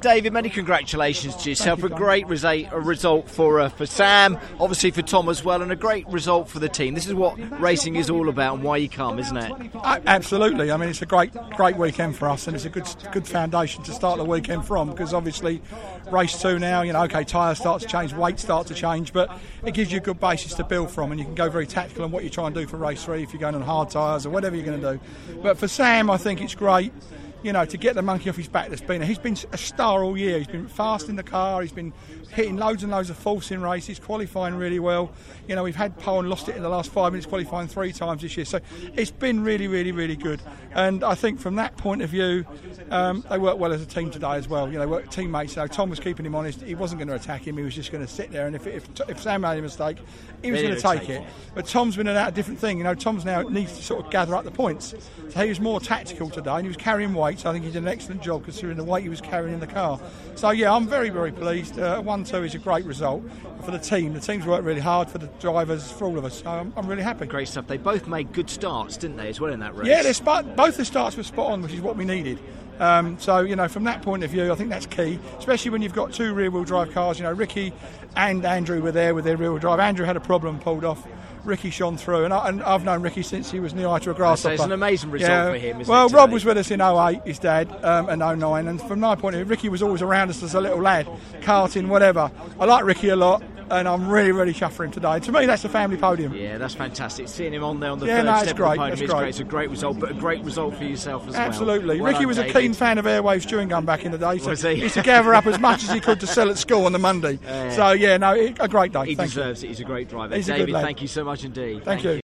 David, many congratulations to yourself. you, a great resa- a result for uh, for Sam, obviously for Tom as well, and a great result for the team. This is what racing is all about and why you come, isn't it? Absolutely. I mean, it's a great, great weekend for us, and it's a good, good foundation to start the weekend from. Because obviously, race two now, you know, okay, tyres start to change, weight start to change, but it gives you a good basis to build from, and you can go very tactical on what you try and do for race three if you're going on hard tyres or whatever you're going to do. But for Sam, I think it's great. You know, to get the monkey off his back that's been, he's been a star all year. He's been fast in the car, he's been hitting loads and loads of false in races, qualifying really well. You know, we've had Pole and lost it in the last five minutes, qualifying three times this year. So it's been really, really, really good. And I think from that point of view, um, they work well as a team today as well. You know, teammates. So Tom was keeping him honest. He wasn't going to attack him. He was just going to sit there. And if, if, if Sam made a mistake, he was going to take take it. But Tom's been about a different thing. You know, Tom's now needs to sort of gather up the points. So he was more tactical today, and he was carrying weight. So I think he did an excellent job considering the weight he was carrying in the car. So yeah, I'm very, very pleased. Uh, one two is a great result for the team. The team's worked really hard for the drivers, for all of us. So I'm, I'm really happy. Great stuff. They both made good starts, didn't they, as well in that race? Yeah, spot, both the starts were spot on, which is what we needed. Um, so you know, from that point of view, I think that's key, especially when you've got two rear-wheel drive cars. You know, Ricky and Andrew were there with their rear-wheel drive. Andrew had a problem, pulled off. Ricky shone through, and, I, and I've known Ricky since he was near to a grasshopper. it's an amazing result for him, isn't well, it, Rob was with us in 08, his dad, um, and 09, and from my point of view, Ricky was always around us as a little lad, karting, whatever. I like Ricky a lot, and I'm really, really chuffed for him today. To me, that's a family podium. Yeah, that's fantastic. Seeing him on there on the Yeah, third no, step great, of the podium it's is great. It's a great result, but a great result for yourself as well. Absolutely. Ricky was a keen fan of Airwaves chewing gum back in the day. So Was he? used to gather up as much as he could to sell at school on the Monday. So, yeah, no, it- a great day. He Thank you. deserves it. He's a great driver. He's a good David, lad. thank you so much indeed. Thank you.